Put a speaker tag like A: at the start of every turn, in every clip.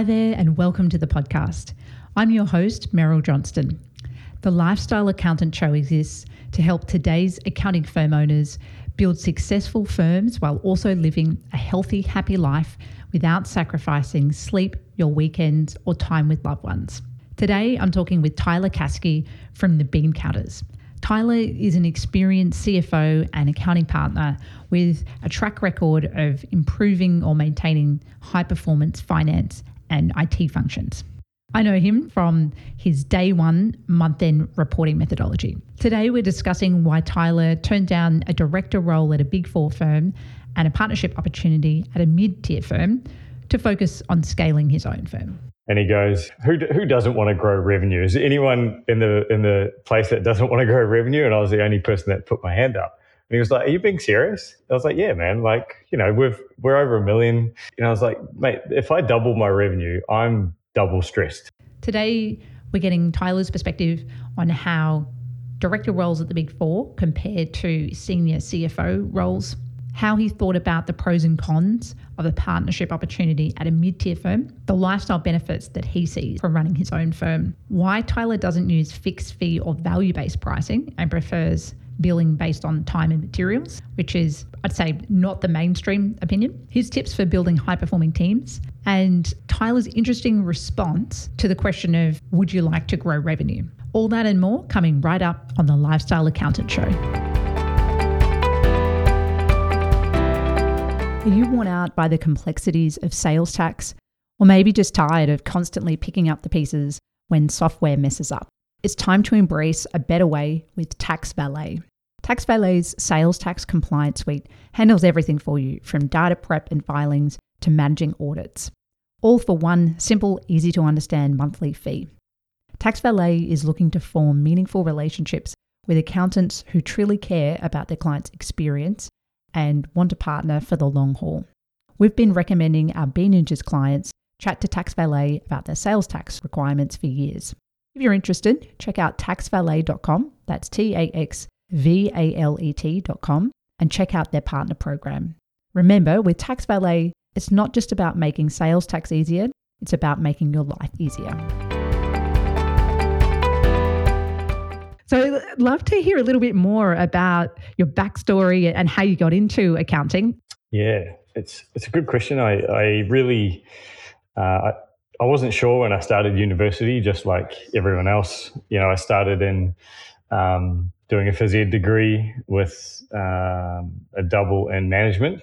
A: Hi there, and welcome to the podcast. I'm your host, Meryl Johnston. The Lifestyle Accountant Show exists to help today's accounting firm owners build successful firms while also living a healthy, happy life without sacrificing sleep, your weekends, or time with loved ones. Today, I'm talking with Tyler Caskey from the Bean Counters. Tyler is an experienced CFO and accounting partner with a track record of improving or maintaining high performance finance and IT functions. I know him from his day one month end reporting methodology. Today, we're discussing why Tyler turned down a director role at a big four firm and a partnership opportunity at a mid tier firm to focus on scaling his own firm.
B: And he goes, "Who who doesn't want to grow revenue? Is anyone in the in the place that doesn't want to grow revenue?" And I was the only person that put my hand up. And he was like, "Are you being serious?" I was like, "Yeah, man. Like, you know, we've we're over a million. And I was like, "Mate, if I double my revenue, I'm double stressed."
A: Today, we're getting Tyler's perspective on how director roles at the Big Four compare to senior CFO roles how he thought about the pros and cons of a partnership opportunity at a mid tier firm, the lifestyle benefits that he sees from running his own firm, why Tyler doesn't use fixed fee or value based pricing and prefers billing based on time and materials, which is, I'd say, not the mainstream opinion. His tips for building high performing teams, and Tyler's interesting response to the question of would you like to grow revenue? All that and more coming right up on the Lifestyle Accountant Show. Are you worn out by the complexities of sales tax? Or maybe just tired of constantly picking up the pieces when software messes up? It's time to embrace a better way with Tax Valet. Tax Valet's sales tax compliance suite handles everything for you from data prep and filings to managing audits, all for one simple, easy to understand monthly fee. Tax Valet is looking to form meaningful relationships with accountants who truly care about their clients' experience and want to partner for the long haul. We've been recommending our Bean Ninjas clients chat to Tax Valet about their sales tax requirements for years. If you're interested, check out taxvalet.com, that's T A X V A L E T.com, and check out their partner program. Remember, with Tax Valet, it's not just about making sales tax easier, it's about making your life easier. So, I'd love to hear a little bit more about your backstory and how you got into accounting.
B: Yeah, it's it's a good question. I I really uh, I, I wasn't sure when I started university, just like everyone else. You know, I started in um, doing a phys ed degree with um, a double in management,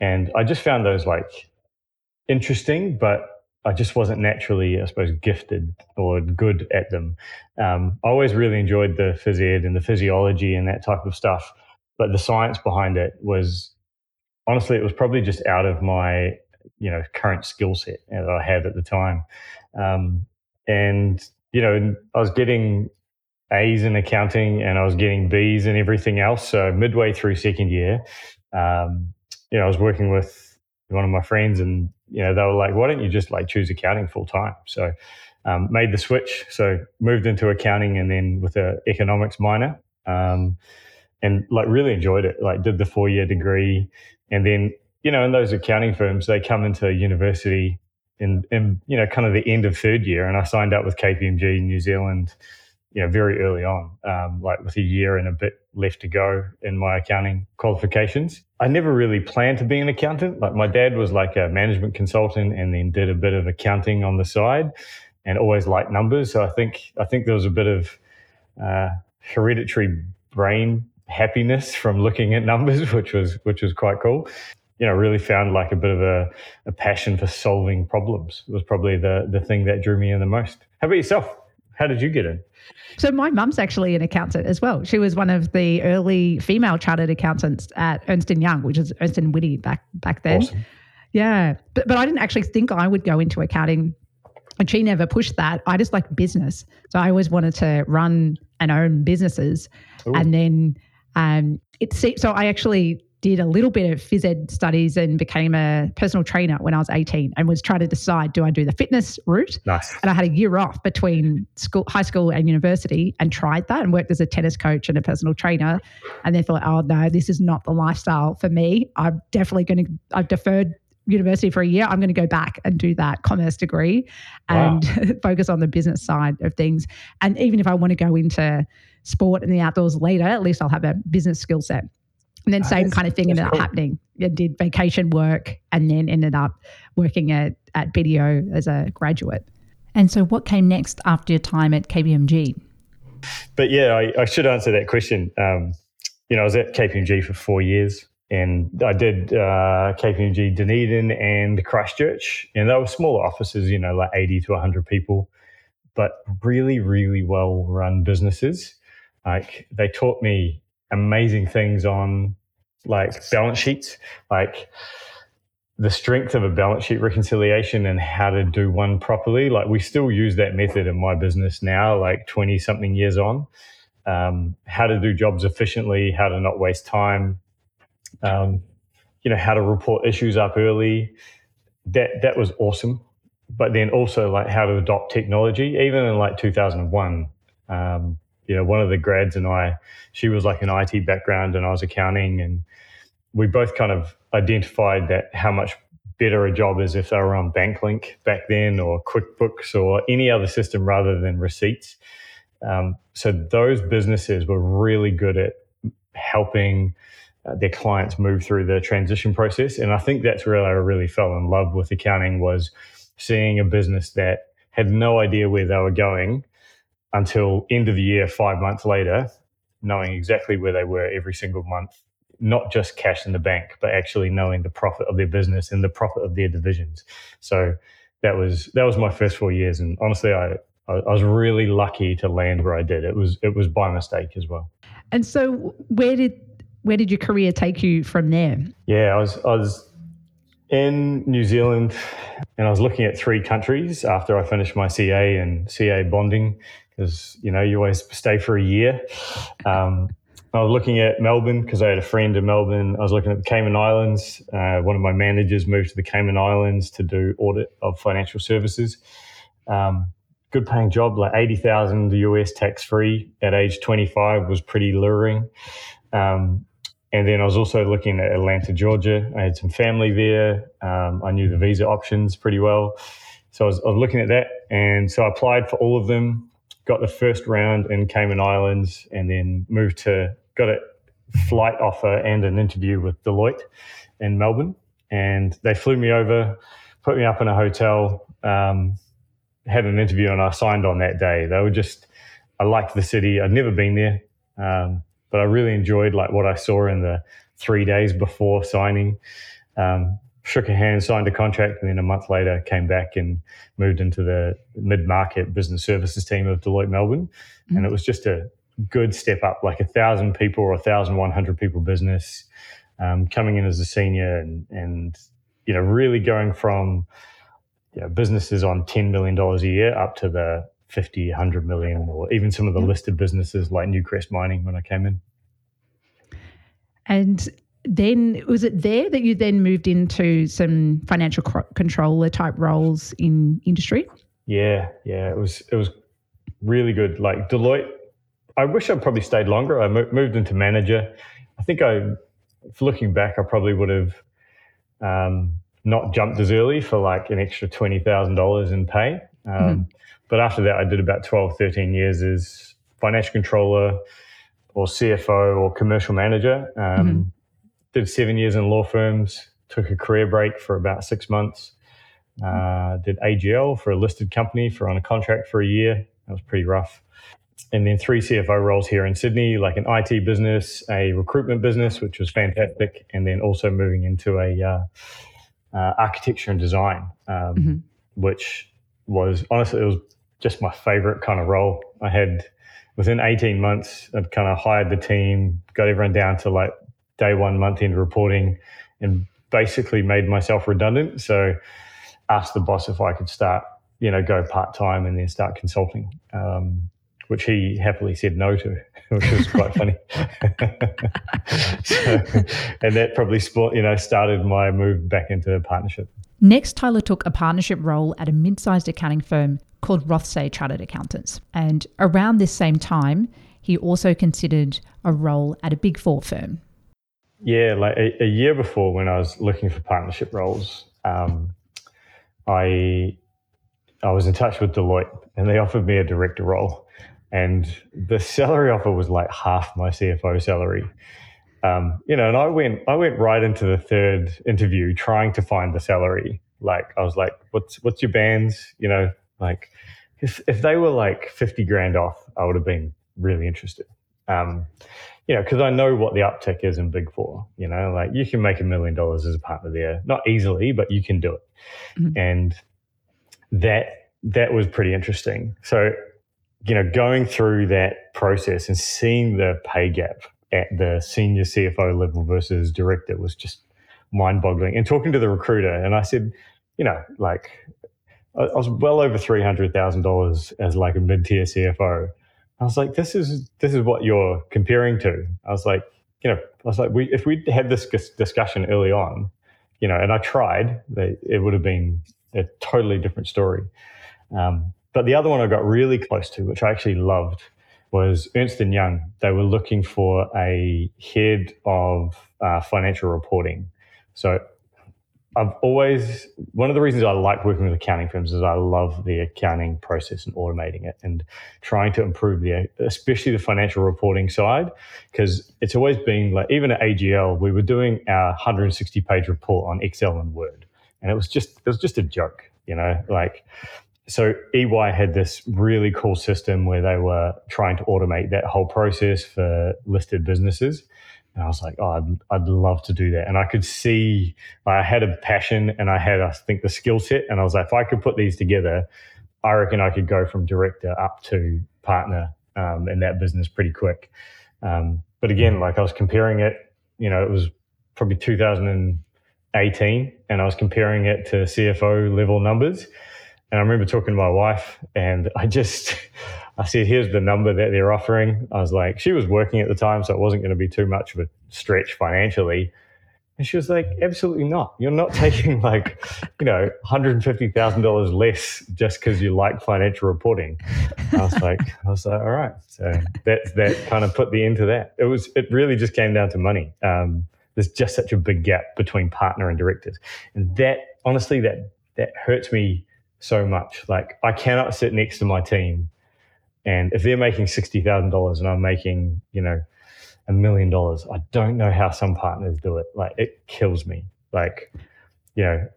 B: and I just found those like interesting, but I just wasn't naturally, I suppose, gifted or good at them. Um, I always really enjoyed the phys ed and the physiology and that type of stuff, but the science behind it was honestly, it was probably just out of my you know current skill set that I had at the time. Um, and you know, I was getting A's in accounting and I was getting B's and everything else. So midway through second year, um, you know, I was working with one of my friends and you know, they were like, why don't you just like choose accounting full time? So um, made the switch. So moved into accounting and then with an economics minor. Um, and like really enjoyed it. Like did the four year degree, and then you know in those accounting firms they come into university in in you know kind of the end of third year, and I signed up with KPMG New Zealand you know, very early on, um, like with a year and a bit left to go in my accounting qualifications. I never really planned to be an accountant. Like my dad was like a management consultant and then did a bit of accounting on the side and always liked numbers. So I think, I think there was a bit of uh, hereditary brain happiness from looking at numbers, which was, which was quite cool. You know, really found like a bit of a, a passion for solving problems was probably the, the thing that drew me in the most. How about yourself? How did you get in?
A: So my mum's actually an accountant as well. She was one of the early female chartered accountants at Ernst and Young, which is Ernst and Whinney back back then.
B: Awesome.
A: Yeah, but but I didn't actually think I would go into accounting, and she never pushed that. I just like business, so I always wanted to run and own businesses, Ooh. and then um, it so I actually did a little bit of phys ed studies and became a personal trainer when I was 18 and was trying to decide do I do the fitness route?
B: Nice.
A: And I had a year off between school, high school and university and tried that and worked as a tennis coach and a personal trainer. And then thought, oh no, this is not the lifestyle for me. I'm definitely going to, I've deferred university for a year. I'm going to go back and do that commerce degree and wow. focus on the business side of things. And even if I want to go into sport and the outdoors later, at least I'll have a business skill set. And then same kind of thing ended cool. up happening. I did vacation work and then ended up working at, at BDO as a graduate. And so what came next after your time at KPMG?
B: But yeah, I, I should answer that question. Um, you know, I was at KPMG for four years and I did uh, KPMG Dunedin and Christchurch, and they were smaller offices, you know, like 80 to 100 people, but really, really well run businesses. Like they taught me amazing things on like balance sheets, like the strength of a balance sheet reconciliation and how to do one properly. Like we still use that method in my business now, like 20 something years on. Um, how to do jobs efficiently, how to not waste time, um, you know, how to report issues up early. That that was awesome. But then also like how to adopt technology, even in like 2001. Um, you know, one of the grads and I, she was like an IT background and I was accounting, and we both kind of identified that how much better a job is if they were on Banklink back then or QuickBooks or any other system rather than receipts. Um, so those businesses were really good at helping uh, their clients move through the transition process, and I think that's where I really fell in love with accounting was seeing a business that had no idea where they were going until end of the year, five months later, knowing exactly where they were every single month, not just cash in the bank, but actually knowing the profit of their business and the profit of their divisions. So that was that was my first four years, and honestly, I I was really lucky to land where I did. It was it was by mistake as well.
A: And so, where did where did your career take you from there?
B: Yeah, I was I was in New Zealand, and I was looking at three countries after I finished my CA and CA bonding because you know you always stay for a year. Um, I was looking at Melbourne because I had a friend in Melbourne. I was looking at the Cayman Islands. Uh, one of my managers moved to the Cayman Islands to do audit of financial services. Um, good paying job, like eighty thousand US tax free at age twenty five was pretty luring. Um, and then I was also looking at Atlanta, Georgia. I had some family there. Um, I knew the visa options pretty well. So I was, I was, looking at that. And so I applied for all of them got the first round in Cayman Islands, and then moved to got a flight offer and an interview with Deloitte in Melbourne. And they flew me over, put me up in a hotel, um, had an interview, and I signed on that day. They were just, I liked the city. I'd never been there, um, but I really enjoyed like what I saw in the three days before signing. Um, shook a hand, signed a contract, and then a month later came back and moved into the mid market business services team of Deloitte Melbourne. Mm-hmm. And it was just a good step up, like a thousand people or a thousand one hundred people business, um, coming in as a senior and and you know really going from you know, businesses on ten million dollars a year up to the 50, 100 million, or even some of the listed businesses like Newcrest Mining when I came in.
A: And then was it there that you then moved into some financial controller type roles in industry?
B: Yeah, yeah, it was it was really good. Like Deloitte, I wish I'd probably stayed longer. I moved into manager. I think I, looking back, I probably would have um, not jumped as early for like an extra twenty thousand dollars in pay. Um, mm-hmm. But after that, I did about 12, 13 years as financial controller or CFO or commercial manager. Um, mm-hmm did seven years in law firms, took a career break for about six months, uh, did AGL for a listed company for on a contract for a year. That was pretty rough. And then three CFO roles here in Sydney, like an IT business, a recruitment business, which was fantastic, and then also moving into a uh, uh, architecture and design, um, mm-hmm. which was honestly it was just my favorite kind of role. I had within 18 months, I'd kind of hired the team, got everyone down to like day one month end reporting and basically made myself redundant. So asked the boss if I could start, you know, go part time and then start consulting, um, which he happily said no to, which was quite funny. so, and that probably sport, you know, started my move back into partnership.
A: Next, Tyler took a partnership role at a mid sized accounting firm called Rothsay Chartered Accountants. And around this same time, he also considered a role at a big four firm
B: yeah, like a, a, year before when I was looking for partnership roles, um, I I was in touch with Deloitte, and they offered me a director role, and the salary offer was like half my CFO salary. Um, you know, and I went I went right into the third interview trying to find the salary. Like I was like, "What's what's your bands?" You know, like if if they were like fifty grand off, I would have been really interested. Um, you know, because I know what the uptick is in Big Four. You know, like you can make a million dollars as a partner there, not easily, but you can do it. Mm-hmm. And that that was pretty interesting. So, you know, going through that process and seeing the pay gap at the senior CFO level versus director was just mind-boggling. And talking to the recruiter, and I said, you know, like I was well over three hundred thousand dollars as like a mid-tier CFO I was like, this is this is what you're comparing to. I was like, you know, I was like, we if we had this discussion early on, you know, and I tried, it would have been a totally different story. Um, but the other one I got really close to, which I actually loved, was Ernst and Young. They were looking for a head of uh, financial reporting. So I've always one of the reasons I like working with accounting firms is I love the accounting process and automating it and trying to improve the especially the financial reporting side because it's always been like even at AGL we were doing our 160 page report on Excel and Word and it was just it was just a joke you know like so EY had this really cool system where they were trying to automate that whole process for listed businesses and I was like, oh, I'd, I'd love to do that. And I could see I had a passion and I had, I think, the skill set. And I was like, if I could put these together, I reckon I could go from director up to partner um, in that business pretty quick. Um, but again, like I was comparing it, you know, it was probably 2018 and I was comparing it to CFO level numbers. And I remember talking to my wife and I just, I said, here's the number that they're offering. I was like, she was working at the time, so it wasn't going to be too much of a stretch financially. And she was like, absolutely not. You're not taking like, you know, $150,000 less just because you like financial reporting. I was like, I was like, all right. So that, that kind of put the end to that. It was, it really just came down to money. Um, there's just such a big gap between partner and directors. And that, honestly, that, that hurts me so much. Like I cannot sit next to my team and if they're making sixty thousand dollars and I'm making, you know, a million dollars, I don't know how some partners do it. Like it kills me. Like, you know,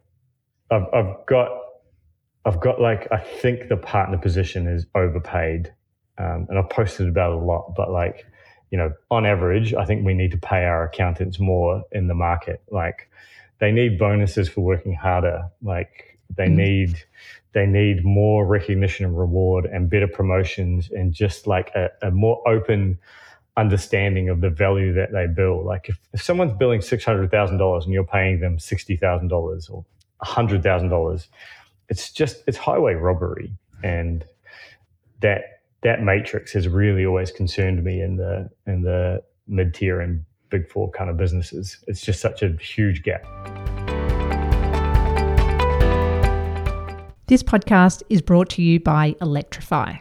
B: I've I've got I've got like I think the partner position is overpaid, um, and I've posted about a lot. But like, you know, on average, I think we need to pay our accountants more in the market. Like, they need bonuses for working harder. Like, they mm. need they need more recognition and reward and better promotions and just like a, a more open understanding of the value that they bill. Like if, if someone's billing six hundred thousand dollars and you're paying them sixty thousand dollars or hundred thousand dollars, it's just it's highway robbery, and that that matrix has really always concerned me in the in the mid tier and big four kind of businesses. It's just such a huge gap.
A: This podcast is brought to you by Electrafi.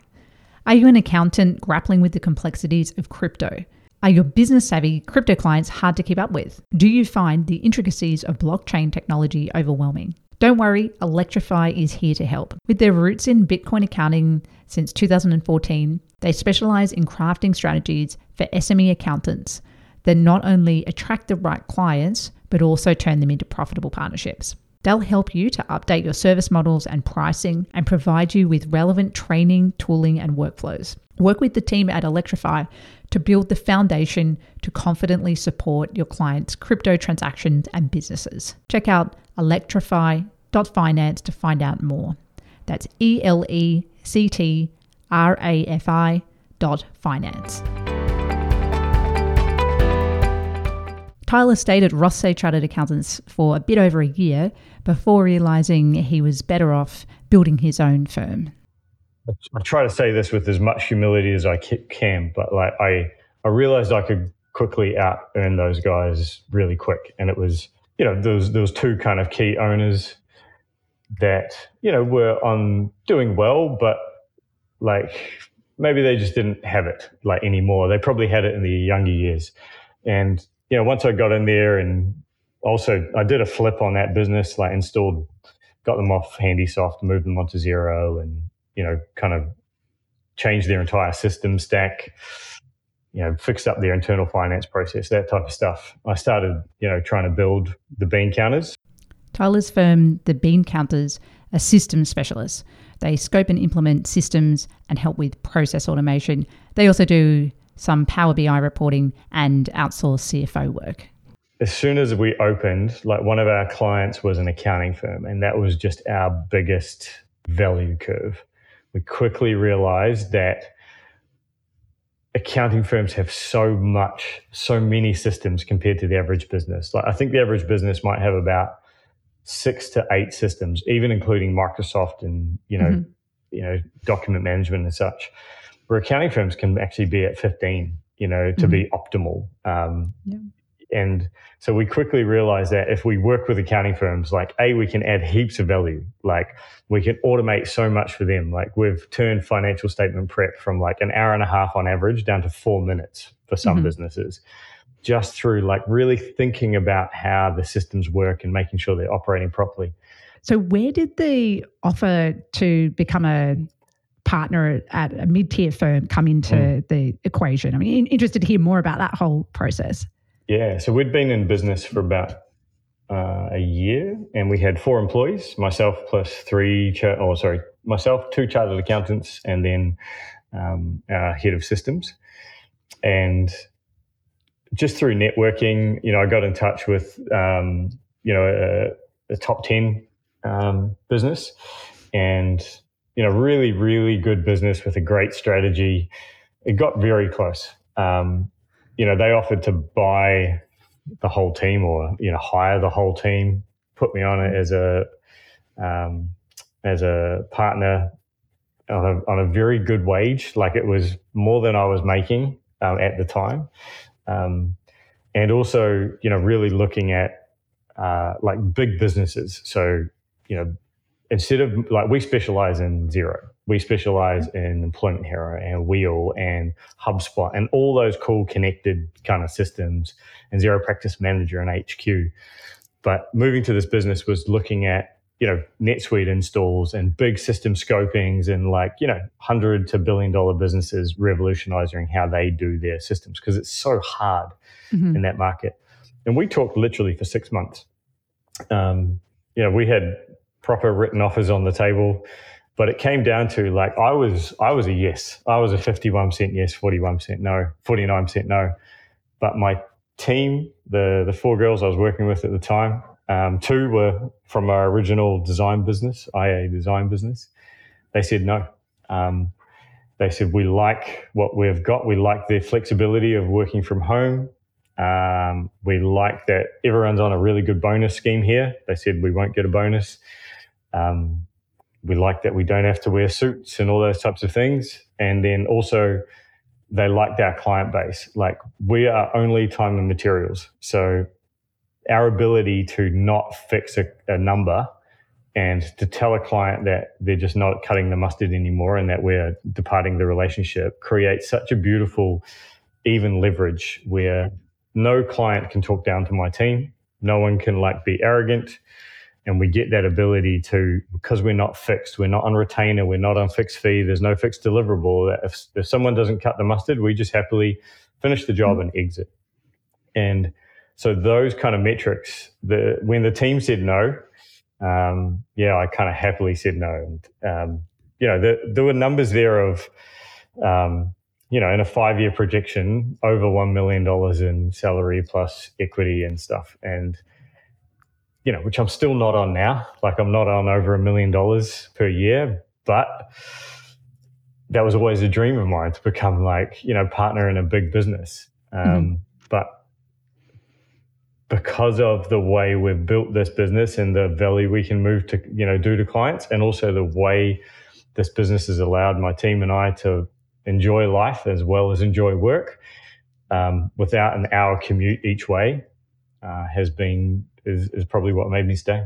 A: Are you an accountant grappling with the complexities of crypto? Are your business savvy crypto clients hard to keep up with? Do you find the intricacies of blockchain technology overwhelming? Don't worry, Electrafi is here to help. With their roots in Bitcoin accounting since 2014, they specialize in crafting strategies for SME accountants that not only attract the right clients, but also turn them into profitable partnerships. They'll help you to update your service models and pricing and provide you with relevant training, tooling, and workflows. Work with the team at Electrafi to build the foundation to confidently support your clients' crypto transactions and businesses. Check out electrafi.finance to find out more. That's E L E C T R A F I dot finance. Tyler stayed at Rothsay Chartered Accountants for a bit over a year before realizing he was better off building his own firm.
B: I try to say this with as much humility as I can, but like I, I realized I could quickly out earn those guys really quick, and it was you know there was two kind of key owners that you know were on doing well, but like maybe they just didn't have it like anymore. They probably had it in the younger years, and you know once I got in there and also I did a flip on that business, like installed, got them off HandiSoft, moved them onto Xero, and you know, kind of changed their entire system stack. You know, fixed up their internal finance process, that type of stuff. I started, you know, trying to build the bean counters.
A: Tyler's firm, the Bean Counters, are systems specialists. They scope and implement systems and help with process automation. They also do some Power BI reporting and outsource CFO work
B: as soon as we opened, like one of our clients was an accounting firm, and that was just our biggest value curve. We quickly realized that accounting firms have so much, so many systems compared to the average business. Like I think the average business might have about six to eight systems, even including Microsoft and you know, mm-hmm. you know, document management and such. Where accounting firms can actually be at fifteen, you know, to mm-hmm. be optimal. Um, yeah. And so we quickly realized that if we work with accounting firms, like A, we can add heaps of value. Like we can automate so much for them. Like we've turned financial statement prep from like an hour and a half on average down to four minutes for some mm-hmm. businesses, just through like really thinking about how the systems work and making sure they're operating properly.
A: So where did the offer to become a partner at a mid-tier firm come into mm. the equation? I mean, interested to hear more about that whole process.
B: Yeah, so we'd been in business for about uh, a year, and we had four employees, myself plus three, char- oh sorry, myself, two chartered accountants, and then um, our head of systems. And just through networking, you know, I got in touch with um, you know a, a top ten um, business, and you know, really, really good business with a great strategy. It got very close. Um, you know, they offered to buy the whole team or, you know, hire the whole team, put me on it as a, um, as a partner on a, on a very good wage. Like it was more than I was making um, at the time. Um, and also, you know, really looking at uh, like big businesses. So, you know, instead of like we specialize in Xero. We specialize in employment hero and wheel and hubspot and all those cool connected kind of systems and Xero practice manager and hq but moving to this business was looking at you know netsuite installs and big system scopings and like you know hundred to billion dollar businesses revolutionizing how they do their systems because it's so hard mm-hmm. in that market. And we talked literally for six months. Um, you know we had proper written offers on the table but it came down to like I was I was a yes. I was a 51% yes, 41% no, 49% no. But my team, the the four girls I was working with at the time, um, two were from our original design business, IA design business. They said no. Um, they said we like what we've got. We like the flexibility of working from home. Um, we like that everyone's on a really good bonus scheme here. They said we won't get a bonus. Um, we like that we don't have to wear suits and all those types of things. And then also, they liked our client base. Like we are only time and materials. So our ability to not fix a, a, number and to tell a client that they're just not cutting the mustard anymore and that we're departing the relationship creates such a beautiful, even leverage where no client can talk down to my team. No one can like be arrogant and we get that ability to because we're not fixed we're not on retainer we're not on fixed fee there's no fixed deliverable. If, if someone doesn't cut the mustard we just happily finish the job and exit. And so those kind of metrics the when the team said no um, yeah i kind of happily said no. And um, you know the, there were numbers there of um, you know in a five year projection over $1 million in salary plus equity and stuff. And you know, which I'm still not on now. Like I'm not on over a million dollars per year, but that was always a dream of mine to become like, you know, partner in a big business. Um, mm-hmm. But because of the way we've built this business and the value we can move to, you know, do to clients, and also the way this business has allowed my team and I to enjoy life as well as enjoy work um, without an hour commute each way uh, has been is, is probably what made me stay.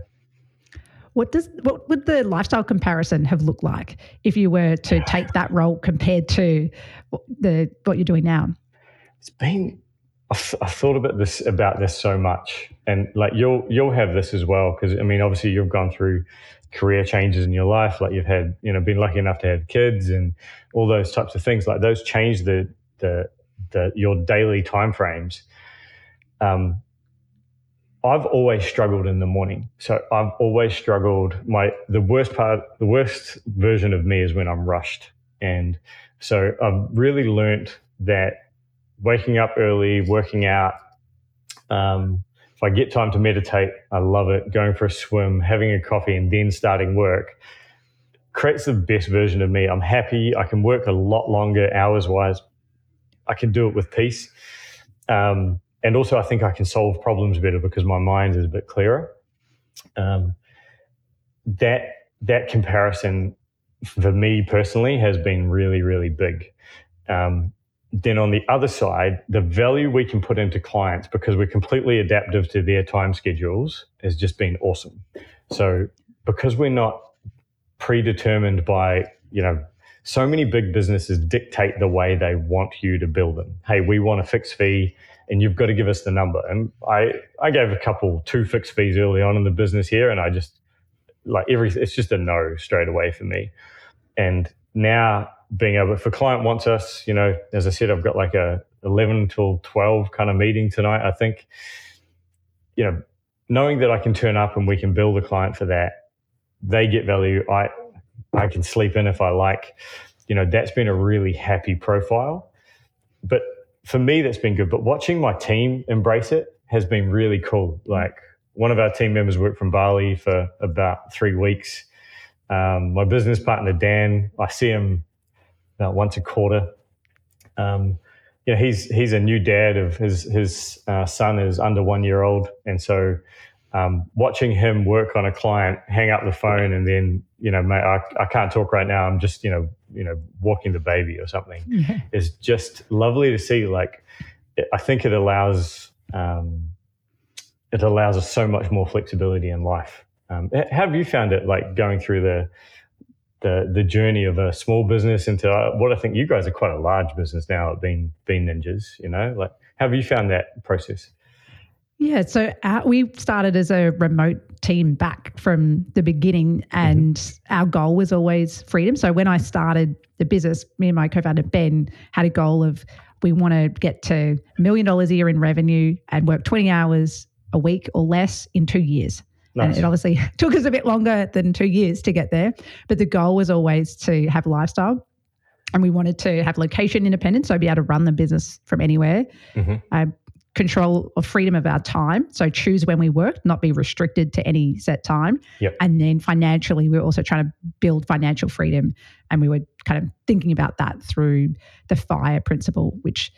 A: What does what would the lifestyle comparison have looked like if you were to take that role compared to the what you're doing now?
B: It's been I've, I've, thought about this about this so much, and like you'll you'll have this as well because I mean, obviously you've gone through career changes in your life, like you've had you know been lucky enough to have kids and all those types of things. Like those change the the, the your daily time frames. Um, I've always struggled in the morning. So I've always struggled. My the worst part, the worst version of me is when I'm rushed. And so I've really learnt that waking up early, working out, um, if I get time to meditate, I love it. Going for a swim, having a coffee, and then starting work creates the best version of me. I'm happy. I can work a lot longer hours wise. I can do it with peace. Um, and also I think I can solve problems better because my mind is a bit clearer. Um, that that comparison for me personally has been really really big. Um, then on the other side, the value we can put into clients because we're completely adaptive to their time schedules has just been awesome. So because we're not predetermined by you know so many big businesses dictate the way they want you to build them. Hey, we want a fixed fee and you've got to give us the number. And I, I gave a couple, two fixed fees early on in the business here, and I just like every, it's just a no straight away for me. And now being able, if a client wants us, you know, as I said, I've got like a 11 till 12 kind of meeting tonight. I think, you know, knowing that I can turn up and we can bill the client for that, they get value. I, I can sleep in if I like. You know, that's been a really happy profile. But for me, that's been good. But watching my team embrace it has been really cool. Like one of our team members worked from Bali for about three weeks. Um, my business partner Dan, I see him about once a quarter. Um, you know, he's he's a new dad of his his uh, son is under one year old, and so um, watching him work on a client, hang up the phone, and then you know, mate, I, I can't talk right now. I'm just you know, you know, walking the baby or something yeah. is just lovely to see. Like, I think it allows um, it allows us so much more flexibility in life. Um, have you found it like going through the the the journey of a small business into uh, what I think you guys are quite a large business now at being Bean Ninjas? You know, like how have you found that process?
A: Yeah, so our, we started as a remote team back from the beginning, and mm-hmm. our goal was always freedom. So when I started the business, me and my co-founder Ben had a goal of we want to get to a million dollars a year in revenue and work 20 hours a week or less in two years. Nice. And it obviously took us a bit longer than two years to get there, but the goal was always to have lifestyle and we wanted to have location independence, so I'd be able to run the business from anywhere. Mm-hmm. Uh, control or freedom of our time. So choose when we work, not be restricted to any set time. Yep. And then financially, we are also trying to build financial freedom. And we were kind of thinking about that through the FIRE principle, which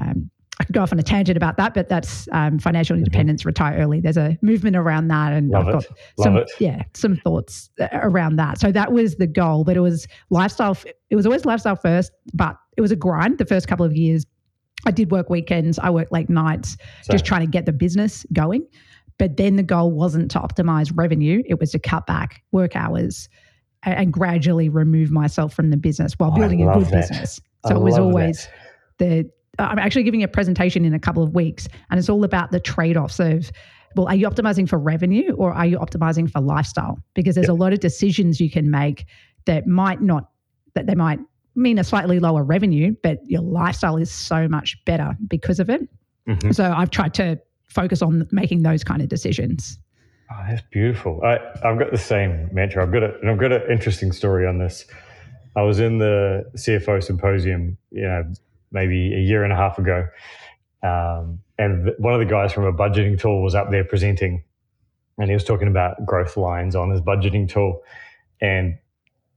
A: um, I could go off on a tangent about that, but that's um, financial mm-hmm. independence, mm-hmm. retire early. There's a movement around that, and
B: Love
A: I've
B: got
A: it. some, yeah, some thoughts uh, around that. So that was the goal, but it was lifestyle. It was always lifestyle first, but it was a grind the first couple of years I did work weekends, I worked late nights, just trying to get the business going. But then the goal wasn't to optimize revenue, it was to cut back work hours and, and gradually remove myself from the business while oh, building a good that. business. So I it was always that. the I'm actually giving a presentation in a couple of weeks, and it's all about the trade offs of well, are you optimizing for revenue or are you optimizing for lifestyle? Because there's yep. a lot of decisions you can make that might not, that they might mean a slightly lower revenue, but your lifestyle is so much better because of it. Mm-hmm. So I've tried to focus on making those kind of decisions.
B: Oh, that's beautiful. I, I've got the same mantra. I've got a, and I've got an interesting story on this. I was in the CFO symposium, you know, maybe a year and a half ago, um, and one of the guys from a budgeting tool was up there presenting, and he was talking about growth lines on his budgeting tool, and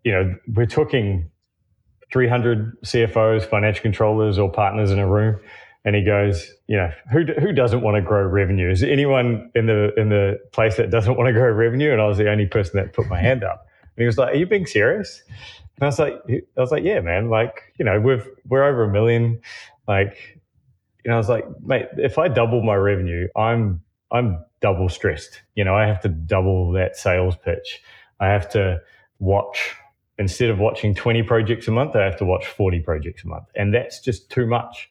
B: you know, we're talking 300 CFOs, financial controllers, or partners in a room. And he goes, you know, who, who doesn't want to grow revenue? Is anyone in the in the place that doesn't want to grow revenue? And I was the only person that put my hand up. And he was like, "Are you being serious?" And I was like, "I was like, yeah, man. Like, you know, we've we're over a million. Like, you know, I was like, mate, if I double my revenue, I'm I'm double stressed. You know, I have to double that sales pitch. I have to watch instead of watching 20 projects a month, I have to watch 40 projects a month. And that's just too much.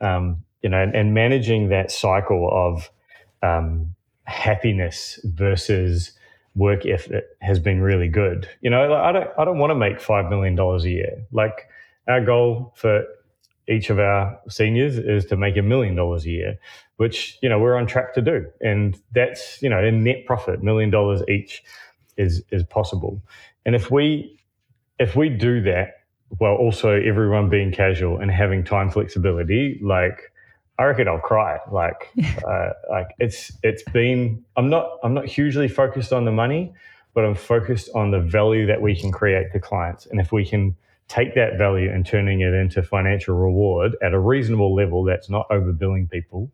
B: Um, you know, and, and managing that cycle of um, happiness versus work effort has been really good. You know, I don't I don't want to make five million dollars a year. Like our goal for each of our seniors is to make a million dollars a year, which you know we're on track to do, and that's you know in net profit, million dollars each is is possible. And if we if we do that while also everyone being casual and having time flexibility, like I reckon I'll cry. Like, uh, like it's it's been. I'm not I'm not hugely focused on the money, but I'm focused on the value that we can create to clients. And if we can take that value and turning it into financial reward at a reasonable level, that's not overbilling people.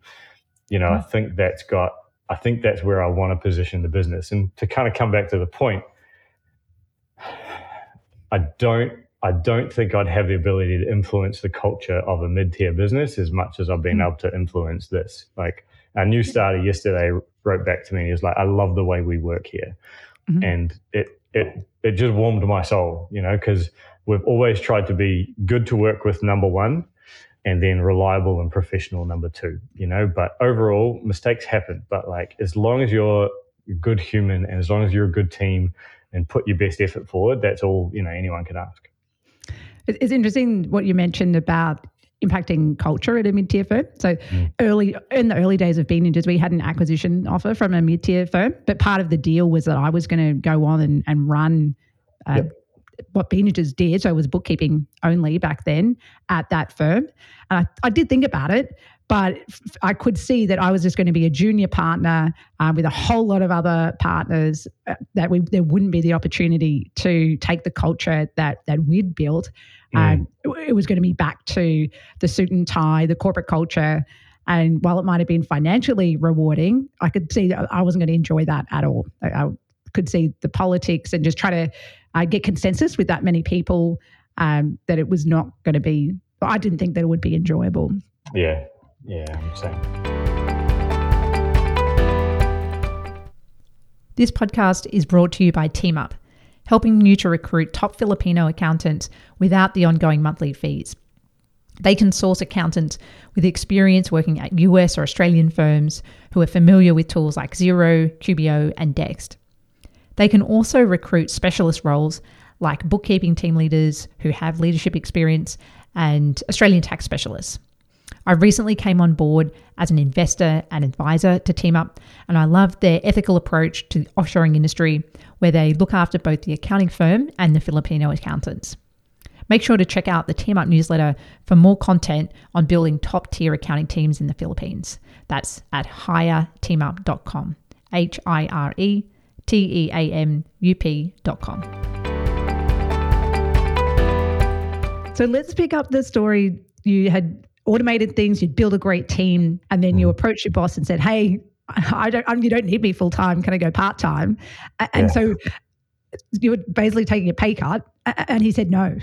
B: You know, mm. I think that's got. I think that's where I want to position the business. And to kind of come back to the point, I don't I don't think I'd have the ability to influence the culture of a mid tier business as much as I've been mm. able to influence this. Like our new starter yesterday wrote back to me and he was like, I love the way we work here. Mm-hmm. And it, it, it just warmed my soul, you know, because we've always tried to be good to work with, number one, and then reliable and professional, number two, you know. But overall, mistakes happen. But like, as long as you're a good human and as long as you're a good team and put your best effort forward, that's all, you know, anyone can ask.
A: It's interesting what you mentioned about impacting culture at a mid-tier firm. So mm. early in the early days of Bean Ninjas, we had an acquisition offer from a mid-tier firm, but part of the deal was that I was going to go on and, and run uh, yep. what Bean Ninjas did. So it was bookkeeping only back then at that firm. And I, I did think about it, but I could see that I was just going to be a junior partner uh, with a whole lot of other partners. Uh, that we there wouldn't be the opportunity to take the culture that that we'd built. Mm. Um, it was going to be back to the suit and tie, the corporate culture. And while it might have been financially rewarding, I could see that I wasn't going to enjoy that at all. I, I could see the politics and just try to uh, get consensus with that many people um, that it was not going to be. I didn't think that it would be enjoyable.
B: Yeah, yeah, I'm saying.
A: This podcast is brought to you by TeamUp, helping you to recruit top Filipino accountants without the ongoing monthly fees. They can source accountants with experience working at US or Australian firms who are familiar with tools like Xero, QBO, and Dext. They can also recruit specialist roles like bookkeeping team leaders who have leadership experience and Australian tax specialists. I recently came on board as an investor and advisor to TeamUp, and I love their ethical approach to the offshoring industry, where they look after both the accounting firm and the Filipino accountants. Make sure to check out the TeamUp newsletter for more content on building top tier accounting teams in the Philippines. That's at hireteamup.com. H I R E T E A M U P.com. So let's pick up the story you had automated things, you'd build a great team, and then you mm. approach your boss and said, "Hey, I don't, I, you don't need me full time. Can I go part time?" And yeah. so you were basically taking a pay cut, and he said no.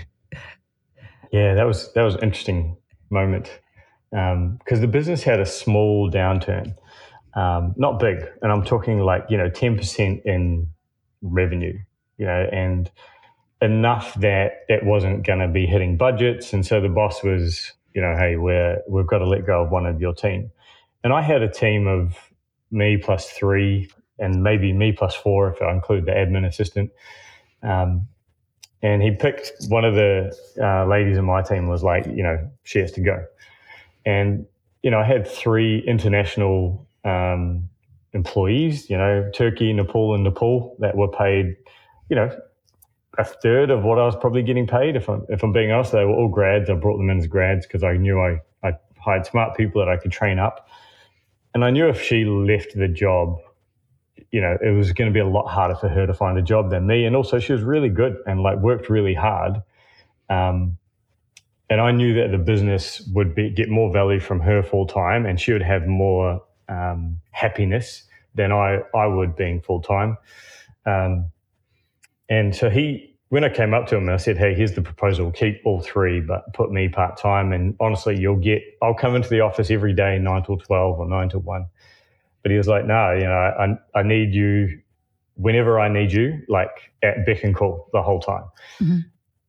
B: Yeah, that was that was an interesting moment because um, the business had a small downturn, um, not big, and I'm talking like you know ten percent in revenue, you know, and enough that that wasn't going to be hitting budgets, and so the boss was you know, hey, we're we've got to let go of one of your team. And I had a team of me plus three, and maybe me plus four if I include the admin assistant. Um, and he picked one of the uh, ladies in my team was like, you know, she has to go. And you know, I had three international um, employees, you know, Turkey, Nepal, and Nepal that were paid, you know, a third of what I was probably getting paid. If I'm if I'm being honest, they were all grads. I brought them in as grads because I knew I I hired smart people that I could train up, and I knew if she left the job, you know, it was going to be a lot harder for her to find a job than me. And also, she was really good and like worked really hard. Um, and I knew that the business would be, get more value from her full time, and she would have more um, happiness than I I would being full time. Um, and so he, when I came up to him and I said, "Hey, here's the proposal: keep all three, but put me part time." And honestly, you'll get. I'll come into the office every day, nine till twelve or nine till one. But he was like, "No, you know, I I need you whenever I need you, like at beck and call the whole time." Mm-hmm.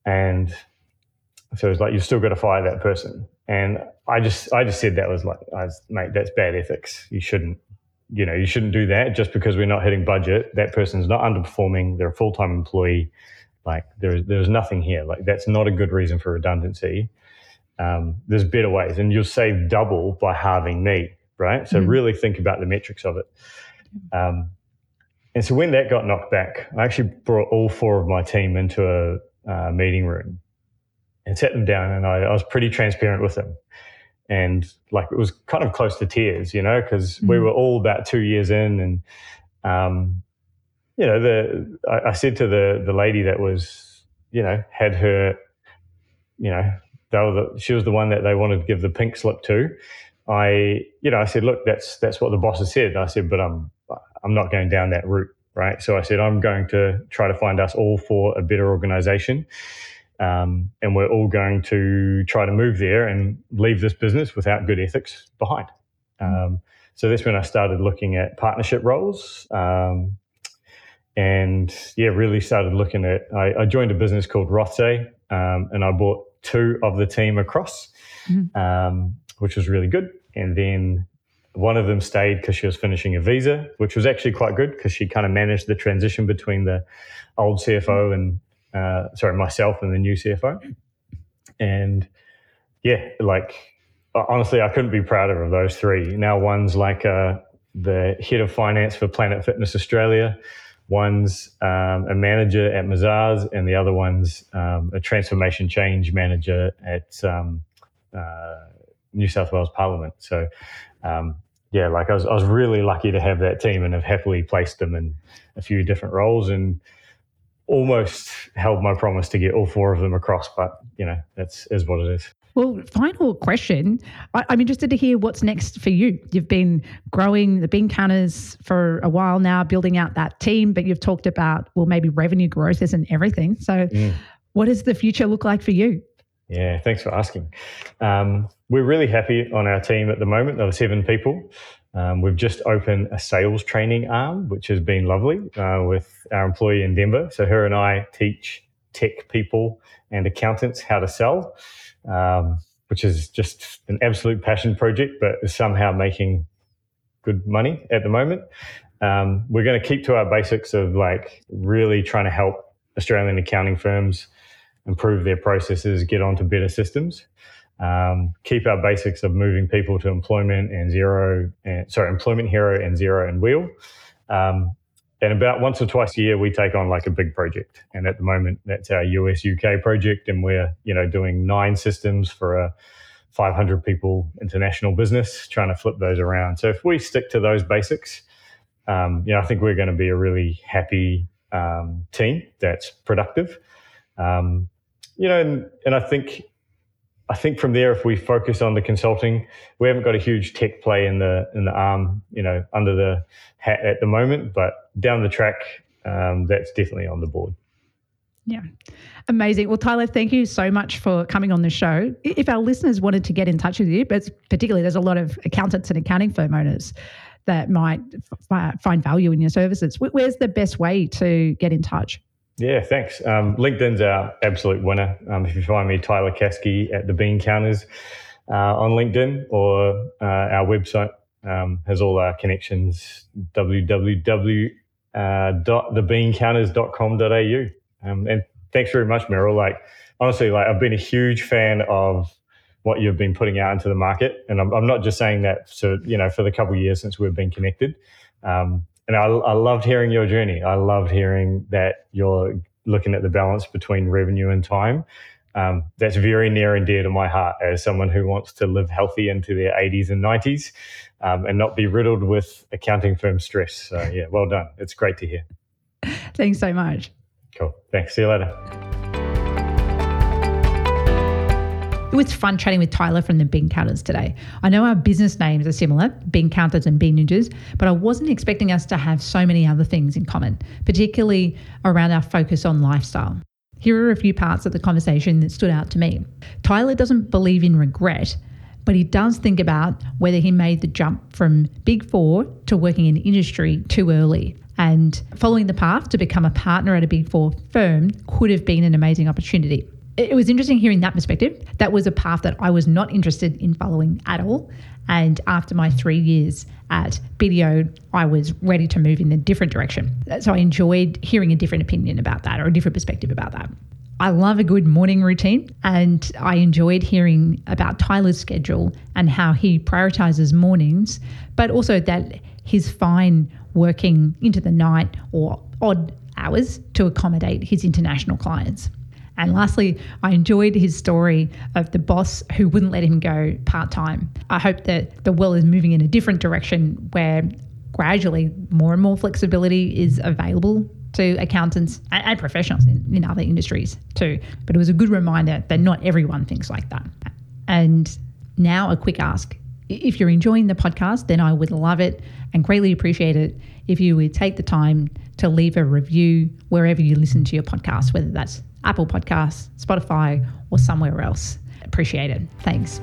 B: And so it was like, "You've still got to fire that person." And I just I just said that was like, I was, mate, that's bad ethics. You shouldn't, you know, you shouldn't do that just because we're not hitting budget. That person's not underperforming. They're a full time employee. Like there's there's nothing here. Like that's not a good reason for redundancy. Um, there's better ways, and you'll save double by halving me, right? So mm really think about the metrics of it. Um, and so when that got knocked back, I actually brought all four of my team into a uh, meeting room and sat them down, and I, I was pretty transparent with them and like it was kind of close to tears, you know, because mm. we were all about two years in, and um, you know, the I, I, said to the the lady that was, you know, had her, you know, they were the, she was the one that they wanted to give the pink slip to. I, you know, I said, look, that's that's what the boss has said. I said, but I'm I'm not going down that route, right? So I said, I'm going to try to find us all for a better organization. Um, and we're all going to try to move there and leave this business without good ethics behind. Um, so that's when I started looking at partnership roles. Um, and yeah, really started looking at. I, I joined a business called Rothsay, um, and I bought two of the team across, mm-hmm. Um, which was really good. And then one of them stayed because she was finishing a visa, which was actually quite good because she kind of managed the transition between the old CFO and uh, sorry, myself and the new CFO. And yeah, like honestly, I couldn't be prouder of those three. Now, one's like uh, the head of finance for Planet Fitness Australia, one's um, a manager at Mazars, and the other one's um, a transformation change manager at um, uh, New South Wales Parliament. So, um, yeah, like I was, I was really lucky to have that team and have happily placed them in a few different roles. And almost held my promise to get all four of them across, but you know, that's is what it is.
A: Well, final question. I, am interested to hear what's next for you. You've been growing the bean counters for a while now, building out that team, but you've talked about, well, maybe revenue growth isn't everything. So, mm. what does the future look like for you?
B: Yeah, thanks for asking. Um, we're really happy on our team at the moment. There are seven people. Um, we've just opened a sales training arm, which has been lovely uh, with our employee in Denver. So her and I teach tech people and accountants how to sell, um, which is just an absolute passion project, but is somehow making good money at the moment. Um, we're going to keep to our basics of like really trying to help Australian accounting firms improve their processes, get onto better systems um, keep our basics of moving people to employment and Xero, and sorry, Employment Hero and Xero and wheel. Um, and about once or twice a year, we take on like a big project. And at the moment, that's our US UK project, and we're you know doing nine systems for a 500 people international business, trying to flip those around. So if we stick to those basics, um, you know, I think we're going to be a really happy um, team that's productive. Um, you know, and, and I think I think from there, if we focus on the consulting, we haven't got a huge tech play in the in the arm, you know, under the hat at the moment. But down the track, um, that's definitely on the board.
A: Yeah. Amazing. Well, Tyler, thank you so much for coming on the show. If our listeners wanted to get in touch with you, but particularly there's a lot of accountants and accounting firm owners that might f- find value in your services, where's the best way to get in touch?
B: Yeah, thanks. Um, LinkedIn's our absolute winner. Um, if you find me, Tyler Caskey at the Bean Counters uh, on LinkedIn or uh, our website um, has all our connections www.thebeancounters.com.au. Um, and thanks very much, Meryl. Like, honestly, like I've been a huge fan of what you've been putting out into the market. And I'm, I'm not just saying that so, you know, for the couple years since we've been connected. Um, and I, I loved hearing your journey. I loved hearing that you're looking at the balance between revenue and time. Um, that's very near and dear to my heart as someone who wants to live healthy into their 80s and 90s um, and not be riddled with accounting firm stress. So, yeah, well done. It's great to hear.
A: Thanks so much.
B: Cool. Thanks. See you later.
A: It was fun chatting with Tyler from the Bean Counters today. I know our business names are similar, Bean Counters and Bean Ninjas, but I wasn't expecting us to have so many other things in common, particularly around our focus on lifestyle. Here are a few parts of the conversation that stood out to me. Tyler doesn't believe in regret, but he does think about whether he made the jump from Big Four to working in industry too early. And following the path to become a partner at a Big Four firm could have been an amazing opportunity. It was interesting hearing that perspective. That was a path that I was not interested in following at all. And after my three years at BDO, I was ready to move in a different direction. So I enjoyed hearing a different opinion about that or a different perspective about that. I love a good morning routine, and I enjoyed hearing about Tyler's schedule and how he prioritizes mornings, but also that he's fine working into the night or odd hours to accommodate his international clients. And lastly, I enjoyed his story of the boss who wouldn't let him go part time. I hope that the world is moving in a different direction where gradually more and more flexibility is available to accountants and, professionals in, in other industries too. But it was a good reminder that not everyone thinks like that. And now, a quick ask. If you're enjoying the podcast, then I would love it and greatly appreciate it if you would take the time to leave a review wherever you listen to your podcast, whether that's Apple Podcasts, Spotify, or somewhere else. Appreciate it. Thanks.